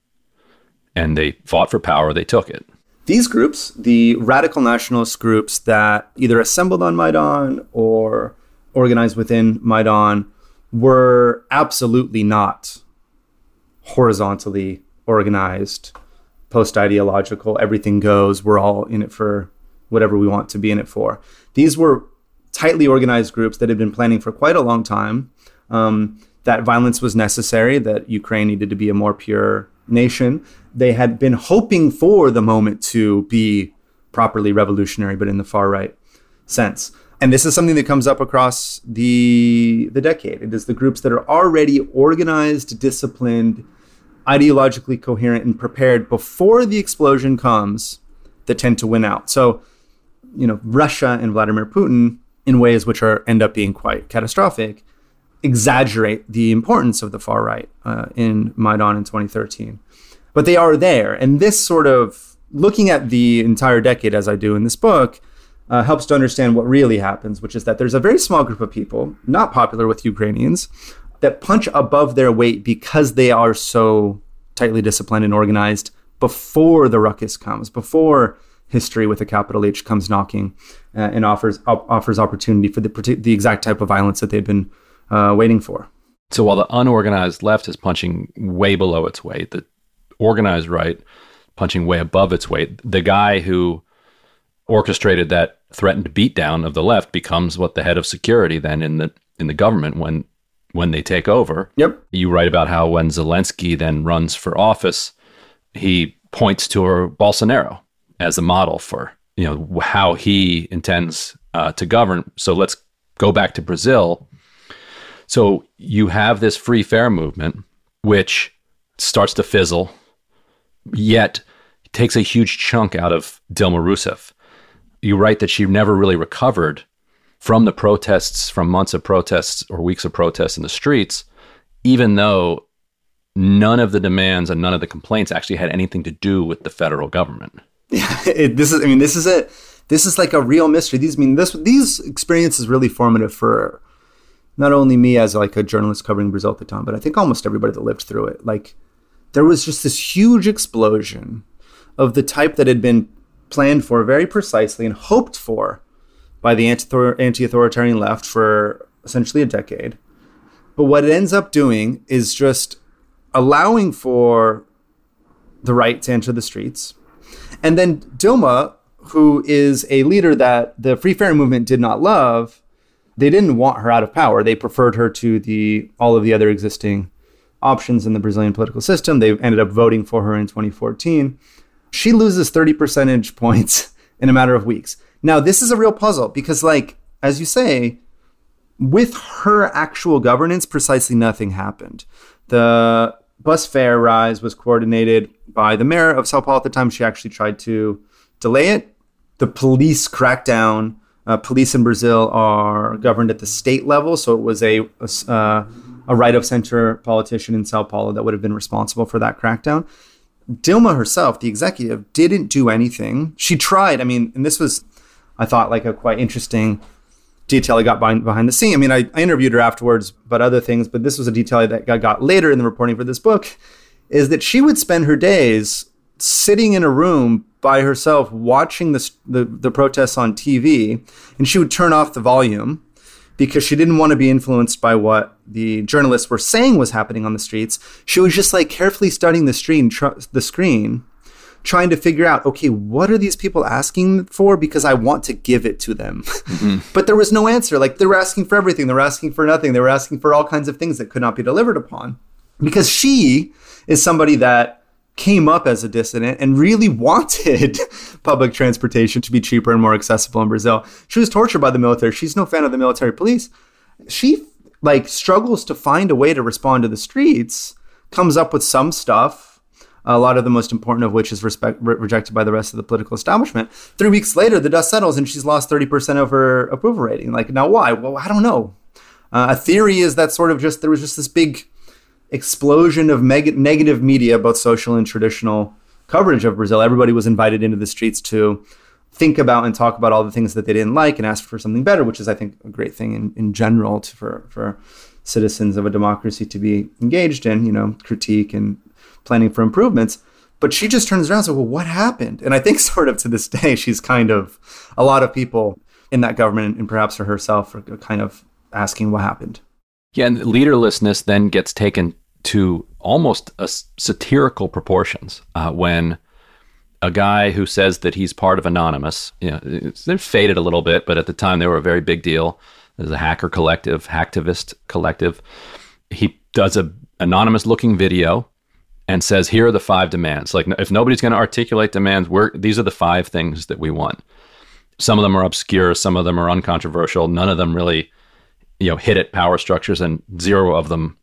and they fought for power, they took it. These groups, the radical nationalist groups that either assembled on Maidan or organized within Maidan, were absolutely not horizontally organized, post ideological, everything goes, we're all in it for whatever we want to be in it for. These were tightly organized groups that had been planning for quite a long time um, that violence was necessary, that Ukraine needed to be a more pure nation. They had been hoping for the moment to be properly revolutionary, but in the far right sense. And this is something that comes up across the the decade. It is the groups that are already organized, disciplined, ideologically coherent, and prepared before the explosion comes that tend to win out. So, you know, Russia and Vladimir Putin, in ways which are end up being quite catastrophic, exaggerate the importance of the far right uh, in Maidan in 2013. But they are there, and this sort of looking at the entire decade, as I do in this book, uh, helps to understand what really happens, which is that there's a very small group of people, not popular with Ukrainians, that punch above their weight because they are so tightly disciplined and organized before the ruckus comes, before history with a capital H comes knocking uh, and offers op- offers opportunity for the the exact type of violence that they've been uh, waiting for. So while the unorganized left is punching way below its weight, the organized right punching way above its weight, the guy who orchestrated that threatened beatdown of the left becomes what the head of security then in the in the government when when they take over. Yep. You write about how when Zelensky then runs for office, he points to Bolsonaro as a model for you know how he intends uh, to govern. So let's go back to Brazil. So you have this free fare movement, which starts to fizzle, yet takes a huge chunk out of Dilma Rousseff. You write that she never really recovered from the protests, from months of protests or weeks of protests in the streets, even though none of the demands and none of the complaints actually had anything to do with the federal government. it, this is I mean this is a this is like a real mystery. These I mean this these experiences really formative for not only me as like a journalist covering Brazil at the time, but I think almost everybody that lived through it. Like there was just this huge explosion of the type that had been planned for very precisely and hoped for by the anti-authoritarian left for essentially a decade. But what it ends up doing is just allowing for the right to enter the streets. And then Dilma, who is a leader that the Free Fare movement did not love, they didn't want her out of power. They preferred her to the all of the other existing options in the Brazilian political system. They ended up voting for her in 2014. She loses 30 percentage points in a matter of weeks. Now, this is a real puzzle because, like, as you say, with her actual governance, precisely nothing happened. The bus fare rise was coordinated by the mayor of Sao Paulo at the time. She actually tried to delay it. the police crackdown. Uh, police in Brazil are governed at the state level, so it was a a, uh, a right of center politician in Sao Paulo that would have been responsible for that crackdown. Dilma herself, the executive, didn't do anything. She tried. I mean, and this was, I thought, like a quite interesting detail I got behind, behind the scene. I mean, I, I interviewed her afterwards, but other things, but this was a detail that I got later in the reporting for this book, is that she would spend her days sitting in a room by herself watching the, the, the protests on TV, and she would turn off the volume because she didn't want to be influenced by what the journalists were saying was happening on the streets. She was just like carefully studying the screen, tr- the screen, trying to figure out, okay, what are these people asking for? Because I want to give it to them. Mm-hmm. but there was no answer. Like they were asking for everything. They were asking for nothing. They were asking for all kinds of things that could not be delivered upon. Because she is somebody that came up as a dissident and really wanted public transportation to be cheaper and more accessible in Brazil. She was tortured by the military. She's no fan of the military police. She like struggles to find a way to respond to the streets, comes up with some stuff, a lot of the most important of which is respect, re- rejected by the rest of the political establishment. Three weeks later, the dust settles and she's lost 30% of her approval rating. Like, now why? Well, I don't know. Uh, a theory is that sort of just there was just this big explosion of meg- negative media, both social and traditional coverage of Brazil. Everybody was invited into the streets to think about and talk about all the things that they didn't like and ask for something better, which is, I think, a great thing in, in general to, for, for citizens of a democracy to be engaged in, you know, critique and planning for improvements. But she just turns around and says, Well, what happened? And I think, sort of to this day, she's kind of a lot of people in that government and perhaps for herself are kind of asking what happened. Yeah, and leaderlessness then gets taken to almost a satirical proportions uh, when a guy who says that he's part of Anonymous, you know, they're faded a little bit, but at the time they were a very big deal. There's a hacker collective, hacktivist collective. He does a anonymous looking video and says, "Here are the five demands." Like, if nobody's going to articulate demands, we're these are the five things that we want. Some of them are obscure, some of them are uncontroversial. None of them really, you know, hit at power structures, and zero of them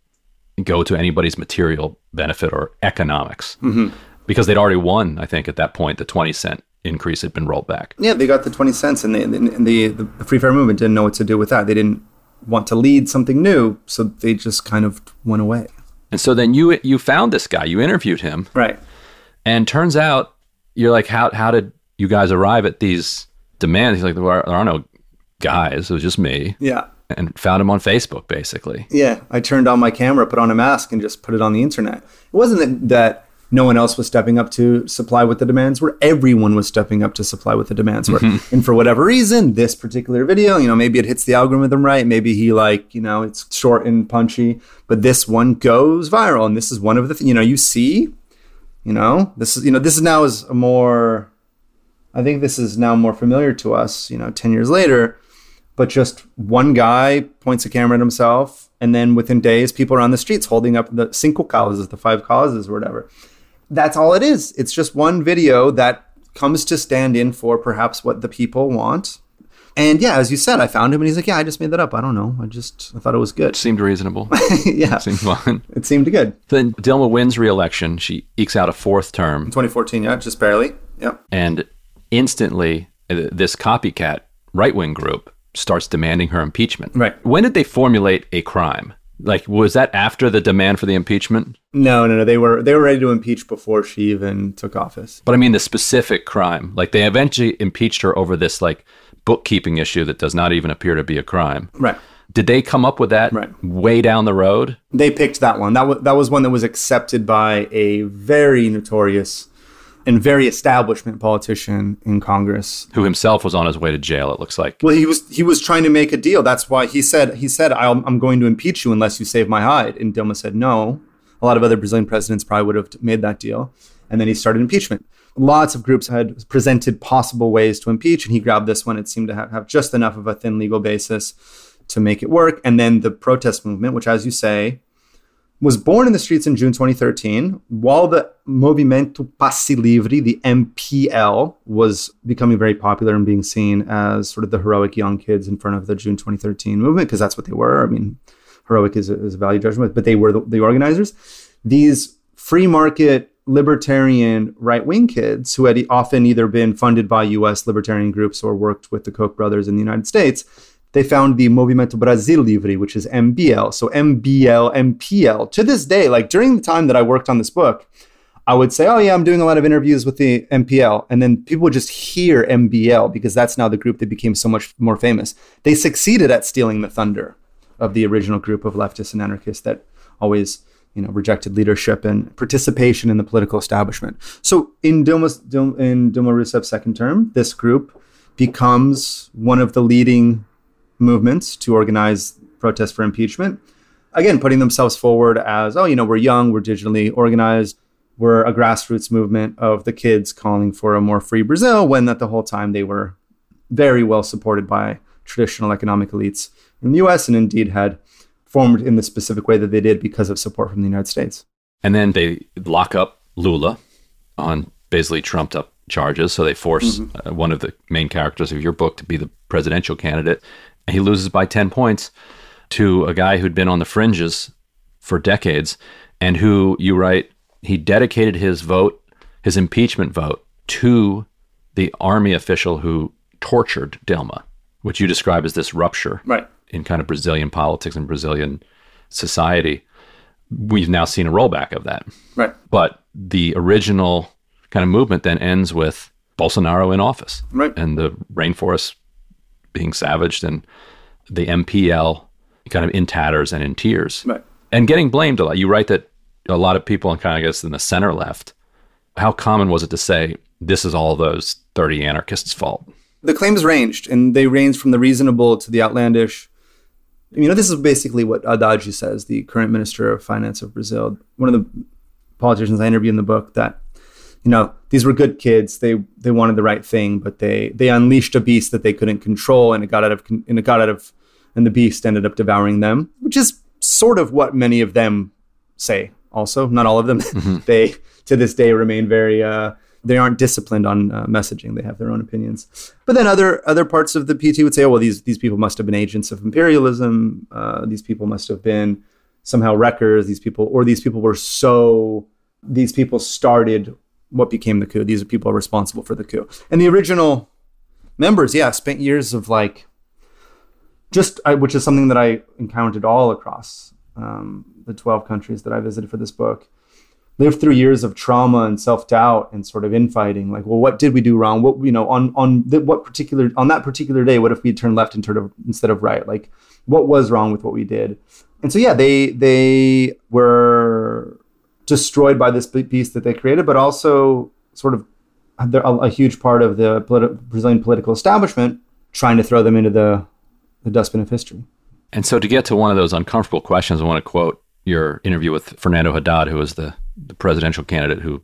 go to anybody's material benefit or economics, mm-hmm. because they'd already won. I think at that point, the twenty cent increase had been rolled back. Yeah, they got the twenty cents, and, they, and the, the the free fare movement didn't know what to do with that. They didn't want to lead something new, so they just kind of went away. And so then you you found this guy, you interviewed him, right? And turns out you're like, how how did you guys arrive at these demands? He's like, there are, there are no guys. It was just me. Yeah. And found him on Facebook, basically. Yeah, I turned on my camera, put on a mask, and just put it on the internet. It wasn't that, no one else was stepping up to supply with the demands where everyone was stepping up to supply with the demands were mm-hmm. and for whatever reason this particular video you know maybe it hits the algorithm right maybe he like you know it's short and punchy but this one goes viral and this is one of the th- you know you see you know this is you know this is now is a more i think this is now more familiar to us you know 10 years later but just one guy points a camera at himself and then within days people are on the streets holding up the cinco causes the five causes or whatever that's all it is. It's just one video that comes to stand in for perhaps what the people want. And yeah, as you said, I found him and he's like, Yeah, I just made that up. I don't know. I just I thought it was good. It seemed reasonable. yeah. It seemed fine. It seemed good. Then Dilma wins re election. She ekes out a fourth term. In 2014, yeah, just barely. Yep. And instantly, uh, this copycat right wing group starts demanding her impeachment. Right. When did they formulate a crime? Like, was that after the demand for the impeachment? No, no, no. They were they were ready to impeach before she even took office. But I mean the specific crime. Like they eventually impeached her over this like bookkeeping issue that does not even appear to be a crime. Right. Did they come up with that right. way down the road? They picked that one. That was that was one that was accepted by a very notorious and very establishment politician in Congress who himself was on his way to jail. It looks like. Well, he was he was trying to make a deal. That's why he said he said I'm going to impeach you unless you save my hide. And Dilma said no. A lot of other Brazilian presidents probably would have made that deal. And then he started impeachment. Lots of groups had presented possible ways to impeach, and he grabbed this one. It seemed to have, have just enough of a thin legal basis to make it work. And then the protest movement, which, as you say, was born in the streets in June 2013 while the Movimento Passe Livre, the MPL, was becoming very popular and being seen as sort of the heroic young kids in front of the June 2013 movement, because that's what they were. I mean, heroic is a, is a value judgment, but they were the, the organizers. These free market libertarian right wing kids who had often either been funded by US libertarian groups or worked with the Koch brothers in the United States, they found the Movimento Brasil Livre, which is MBL. So MBL, MPL. To this day, like during the time that I worked on this book, I would say, oh, yeah, I'm doing a lot of interviews with the MPL. And then people would just hear MBL because that's now the group that became so much more famous. They succeeded at stealing the thunder of the original group of leftists and anarchists that always you know, rejected leadership and participation in the political establishment. So in Dilma, in Dilma Rousseff's second term, this group becomes one of the leading movements to organize protests for impeachment. Again, putting themselves forward as, oh, you know, we're young, we're digitally organized, we're a grassroots movement of the kids calling for a more free Brazil, when that the whole time they were very well supported by traditional economic elites in the US and indeed had formed in the specific way that they did because of support from the United States. And then they lock up Lula on basically trumped up charges. So they force mm-hmm. uh, one of the main characters of your book to be the presidential candidate. He loses by 10 points to a guy who'd been on the fringes for decades and who you write he dedicated his vote, his impeachment vote, to the army official who tortured Dilma, which you describe as this rupture right. in kind of Brazilian politics and Brazilian society. We've now seen a rollback of that. Right. But the original kind of movement then ends with Bolsonaro in office. Right. And the rainforest being savaged and the MPL kind of in tatters and in tears. Right. And getting blamed a lot. You write that a lot of people, and kind of I guess in the center left, how common was it to say this is all those 30 anarchists' fault? The claims ranged, and they ranged from the reasonable to the outlandish. You know, this is basically what Haddad says, the current minister of finance of Brazil. One of the politicians I interviewed in the book that, you know, these were good kids. They they wanted the right thing, but they they unleashed a beast that they couldn't control, and it got out of and it got out of, and the beast ended up devouring them, which is sort of what many of them say also. Not all of them. Mm-hmm. they to this day remain very uh, they aren't disciplined on uh, messaging. They have their own opinions. But then other other parts of the pt would say oh well these these people must have been agents of imperialism. Uh, these people must have been somehow wreckers. These people or these people were so these people started what became the coup. These are people responsible for the coup. And the original members yeah spent years of like just I, which is something that i encountered all across um, the 12 countries that I visited for this book, lived through years of trauma and self-doubt and sort of infighting like well what did we do wrong? What you know on on what particular on that particular day what if we turned left instead of instead of right? Like what was wrong with what we did? And so yeah they they were destroyed by this beast that they created but also sort of a, a huge part of the politi- Brazilian political establishment trying to throw them into the the dustbin of history and so to get to one of those uncomfortable questions, I want to quote your interview with Fernando Haddad, who was the, the presidential candidate who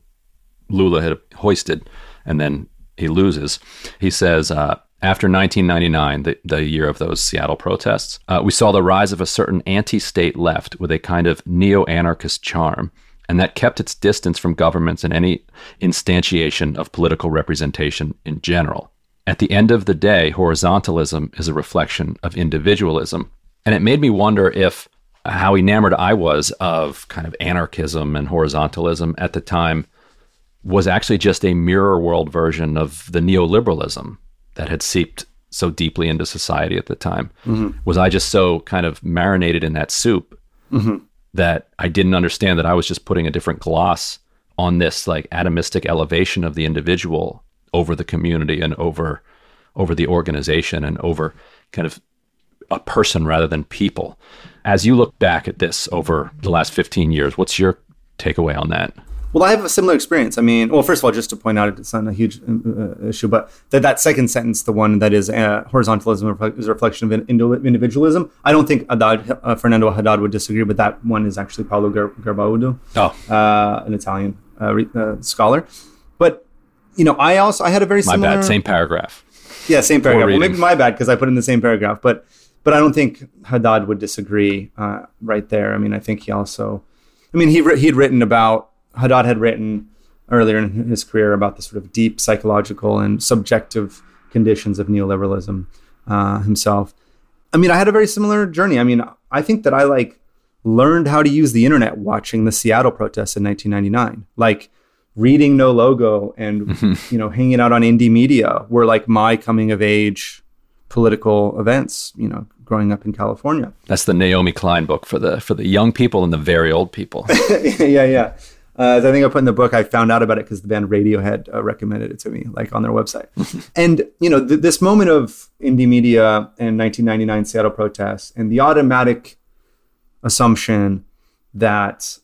Lula had hoisted, and then he loses. He says, uh, after 1999, the, the year of those Seattle protests, uh, we saw the rise of a certain anti state left with a kind of neo anarchist charm, and that kept its distance from governments and any instantiation of political representation in general. At the end of the day, horizontalism is a reflection of individualism, and it made me wonder if how enamored I was of kind of anarchism and horizontalism at the time was actually just a mirror world version of the neoliberalism that had seeped so deeply into society at the time. Mm-hmm. Was I just so kind of marinated in that soup mm-hmm. That I didn't understand that I was just putting a different gloss on this like atomistic elevation of the individual over the community and over over the organization and over kind of a person rather than people. As you look back at this over the last 15 years, what's your takeaway on that? Well, I have a similar experience. I mean, well, first of all, just to point out, it's not a huge uh, issue, but that, that second sentence, the one that is uh, horizontalism is a reflection of individualism. I don't think Haddad, uh, Fernando Haddad would disagree, but that one is actually Paolo Gerbaudo, oh. Uh, an Italian uh, uh, scholar. But you know, I also I had a very my similar. bad, same paragraph. Yeah, same paragraph. Well, maybe my bad because I put in the same paragraph, but but I don't think Haddad would disagree uh, right there. I mean, I think he also, I mean, he he'd written about Haddad had written earlier in his career about the sort of deep psychological and subjective conditions of neoliberalism uh, himself. I mean, I had a very similar journey. I mean, I think that I like learned how to use the internet watching the Seattle protests in 1999. Like, reading No Logo and Mm-hmm. you know hanging out on Indymedia were like my coming of age political events. You know, growing up in California. That's the Naomi Klein book for the for the young people and the very old people. yeah, yeah. Uh, as I think I put in the book, I found out about it because the band Radiohead uh, recommended it to me, like on their website. and you know, th- this moment of Indymedia and 1999 Seattle protests, and the automatic assumption that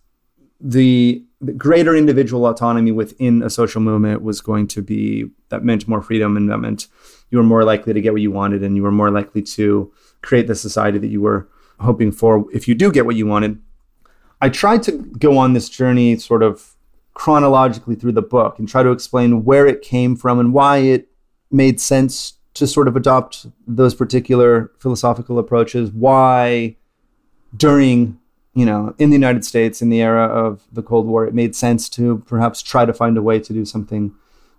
the, the greater individual autonomy within a social movement was going to be that meant more freedom, and that meant you were more likely to get what you wanted, and you were more likely to create the society that you were hoping for if you do get what you wanted. I tried to go on this journey sort of chronologically through the book and try to explain where it came from and why it made sense to sort of adopt those particular philosophical approaches, why during, you know, in the United States in the era of the Cold War, it made sense to perhaps try to find a way to do something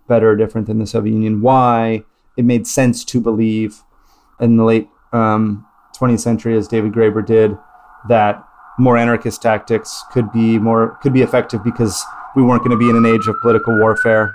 better or different than the Soviet Union, why it made sense to believe in the late um, 20th century, as David Graeber did, that more anarchist tactics could be more could be effective because we weren't going to be in an age of political warfare.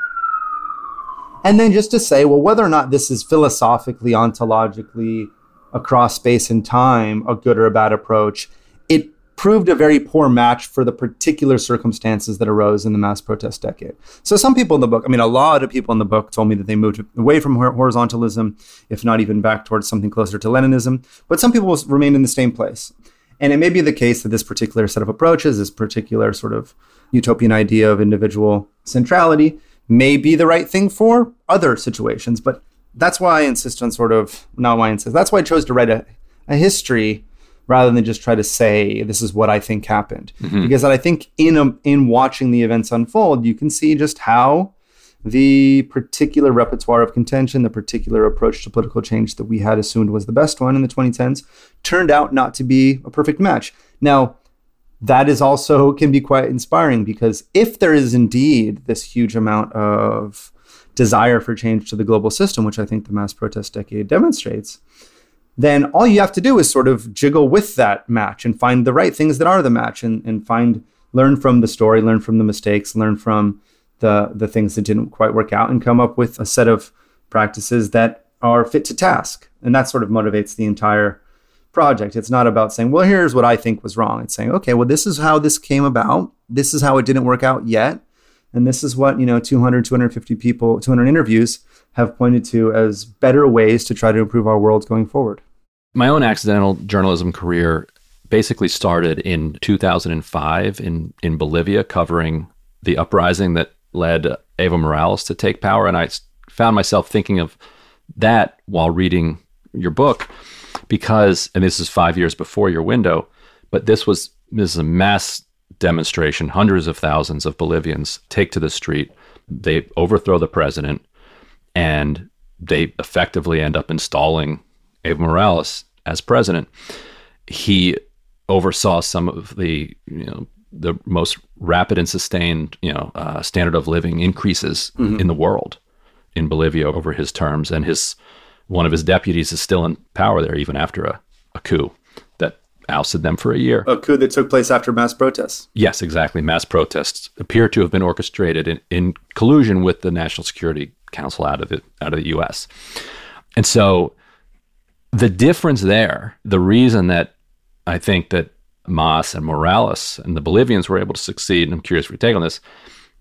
And then just to say, well, whether or not this is philosophically, ontologically, across space and time, a good or a bad approach, it proved a very poor match for the particular circumstances that arose in the mass protest decade. So some people in the book, I mean, a lot of people in the book told me that they moved away from horizontalism, if not even back towards something closer to Leninism. But some people remained in the same place. And it may be the case that this particular set of approaches, this particular sort of utopian idea of individual centrality, may be the right thing for other situations. But that's why I insist on sort of, not why I insist, that's why I chose to write a, a history rather than just try to say this is what I think happened. Mm-hmm. Because I think in a, in watching the events unfold, you can see just how the particular repertoire of contention, the particular approach to political change that we had assumed was the best one in the 2010s, turned out not to be a perfect match. Now, that is also can be quite inspiring because if there is indeed this huge amount of desire for change to the global system, which I think the mass protest decade demonstrates, then all you have to do is sort of jiggle with that match and find the right things that are the match and, and find learn from the story, learn from the mistakes, learn from the the things that didn't quite work out and come up with a set of practices that are fit to task. And that sort of motivates the entire project. It's not about saying, well, here's what I think was wrong. It's saying, okay, well, this is how this came about. This is how it didn't work out yet. And this is what, you know, 200, 250 people, 200 interviews have pointed to as better ways to try to improve our world going forward. My own accidental journalism career basically started in 2005 in, in Bolivia, covering the uprising that led Evo Morales to take power. And I found myself thinking of that while reading your book because, and this is five years before your window, but this was this is a mass demonstration. Hundreds of thousands of Bolivians take to the street. They overthrow the president, and they effectively end up installing Evo Morales as president. He oversaw some of the you know the most rapid and sustained you know uh, standard of living increases in the world in Bolivia over his terms, and his one of his deputies is still in power there even after a, a coup that ousted them for a year. A coup that took place after mass protests. Yes, exactly. Mass protests appear to have been orchestrated in, in collusion with the National Security Council out of the out of the U.S. And so, the difference there, the reason that I think that Mas and Morales and the Bolivians were able to succeed, and I'm curious for your take on this,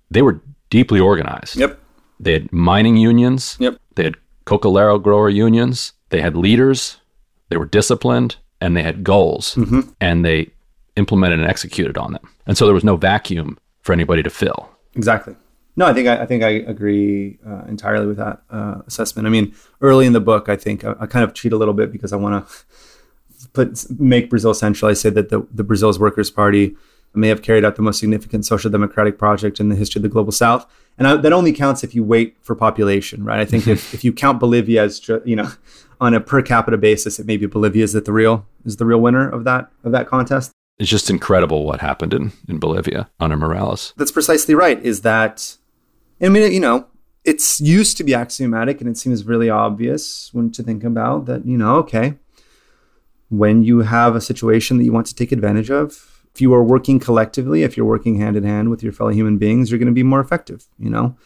they were deeply organized. Yep. They had mining unions. Yep. They had cocalero grower unions. They had leaders. They were disciplined and they had goals and they implemented and executed on them. And so there was no vacuum for anybody to fill. Exactly. No, I think I, I think I agree uh, entirely with that uh, assessment. I mean, early in the book, I think I, I kind of cheat a little bit because I want to put make Brazil central. I say that the, the Brazil's Workers' Party may have carried out the most significant social democratic project in the history of the global South, and I, that only counts if you wait for population, right? I think if, if you count Bolivia as you know on a per capita basis, it may be Bolivia is that the real is the real winner of that of that contest. It's just incredible what happened in, in Bolivia under Morales. That's precisely right. Is that, I mean, you know, it's used to be axiomatic and it seems really obvious when to think about that, you know, okay, when you have a situation that you want to take advantage of, if you are working collectively, if you're working hand in hand with your fellow human beings, you're going to be more effective. You know,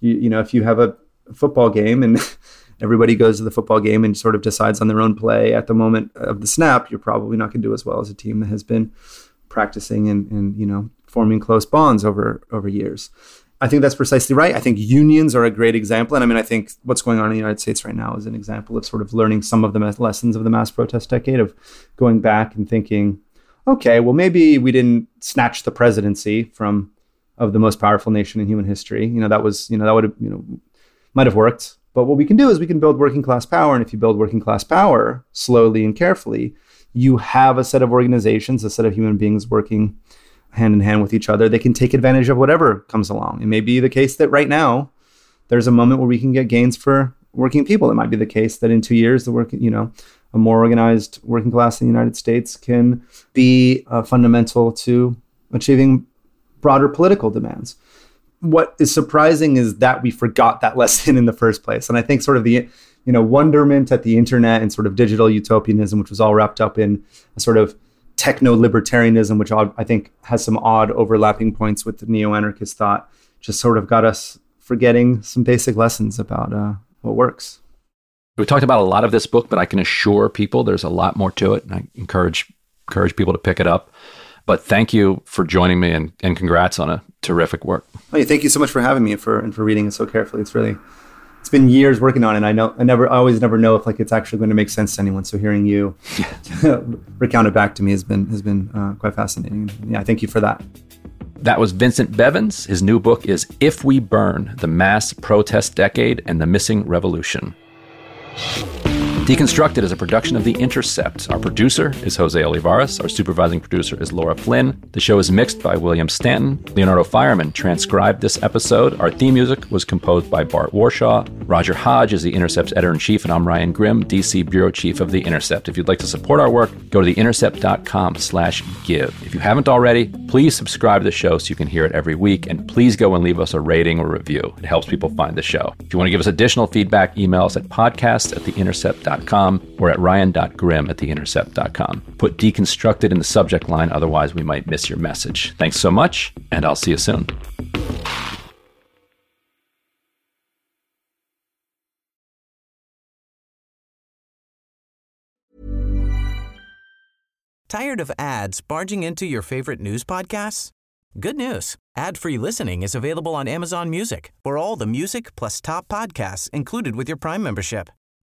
you, you know, if you have a football game and everybody goes to the football game and sort of decides on their own play at the moment of the snap, you're probably not going to do as well as a team that has been practicing and, and you know forming close bonds over over years. I think that's precisely right. I think unions are a great example. And I mean, I think what's going on in the United States right now is an example of sort of learning some of the lessons of the mass protest decade, of going back and thinking, okay, well, maybe we didn't snatch the presidency from of the most powerful nation in human history. You know, that was, you know, that would have, you know, might have worked. But what we can do is we can build working class power. And if you build working class power slowly and carefully, you have a set of organizations, a set of human beings working hand in hand with each other. They can take advantage of whatever comes along. It may be the case that right now there's a moment where we can get gains for working people. It might be the case that in two years, the work, you know, a more organized working class in the United States can be uh, fundamental to achieving broader political demands. What is surprising is that we forgot that lesson in the first place. And I think sort of the you know wonderment at the internet and sort of digital utopianism, which was all wrapped up in a sort of techno libertarianism, which I think has some odd overlapping points with the neo anarchist thought, just sort of got us forgetting some basic lessons about uh, what works. We talked about a lot of this book, but I can assure people there's a lot more to it, and I encourage encourage people to pick it up. But thank you for joining me, and, and congrats on a terrific work. Oh, thank you so much for having me and for and for reading it so carefully. It's really it's been years working on it. I know I never I always never know if like it's actually going to make sense to anyone. So hearing you recount it back to me has been has been uh, quite fascinating. Yeah, thank you for that. That was Vincent Bevins. His new book is If We Burn The Mass Protest Decade and the Missing Revolution. Deconstructed is a production of The Intercept. Our producer is Jose Olivares. Our supervising producer is Laura Flynn. The show is mixed by William Stanton. Leonardo Faierman transcribed this episode. Our theme music was composed by Bart Warshaw. Roger Hodge is The Intercept's editor in chief, and I'm Ryan Grim, DC bureau chief of The Intercept. If you'd like to support our work, go to theintercept.com/slash give. If you haven't already, please subscribe to the show so you can hear it every week, and please go and leave us a rating or review. It helps people find the show. If you want to give us additional feedback, email us at podcast at theintercept.com or at ryan.grim at theintercept.com. Put deconstructed in the subject line, otherwise, we might miss your message. Thanks so much, and I'll see you soon. Tired of ads barging into your favorite news podcasts? Good news. Ad-free listening is available on Amazon Music for all the music plus top podcasts included with your Prime membership.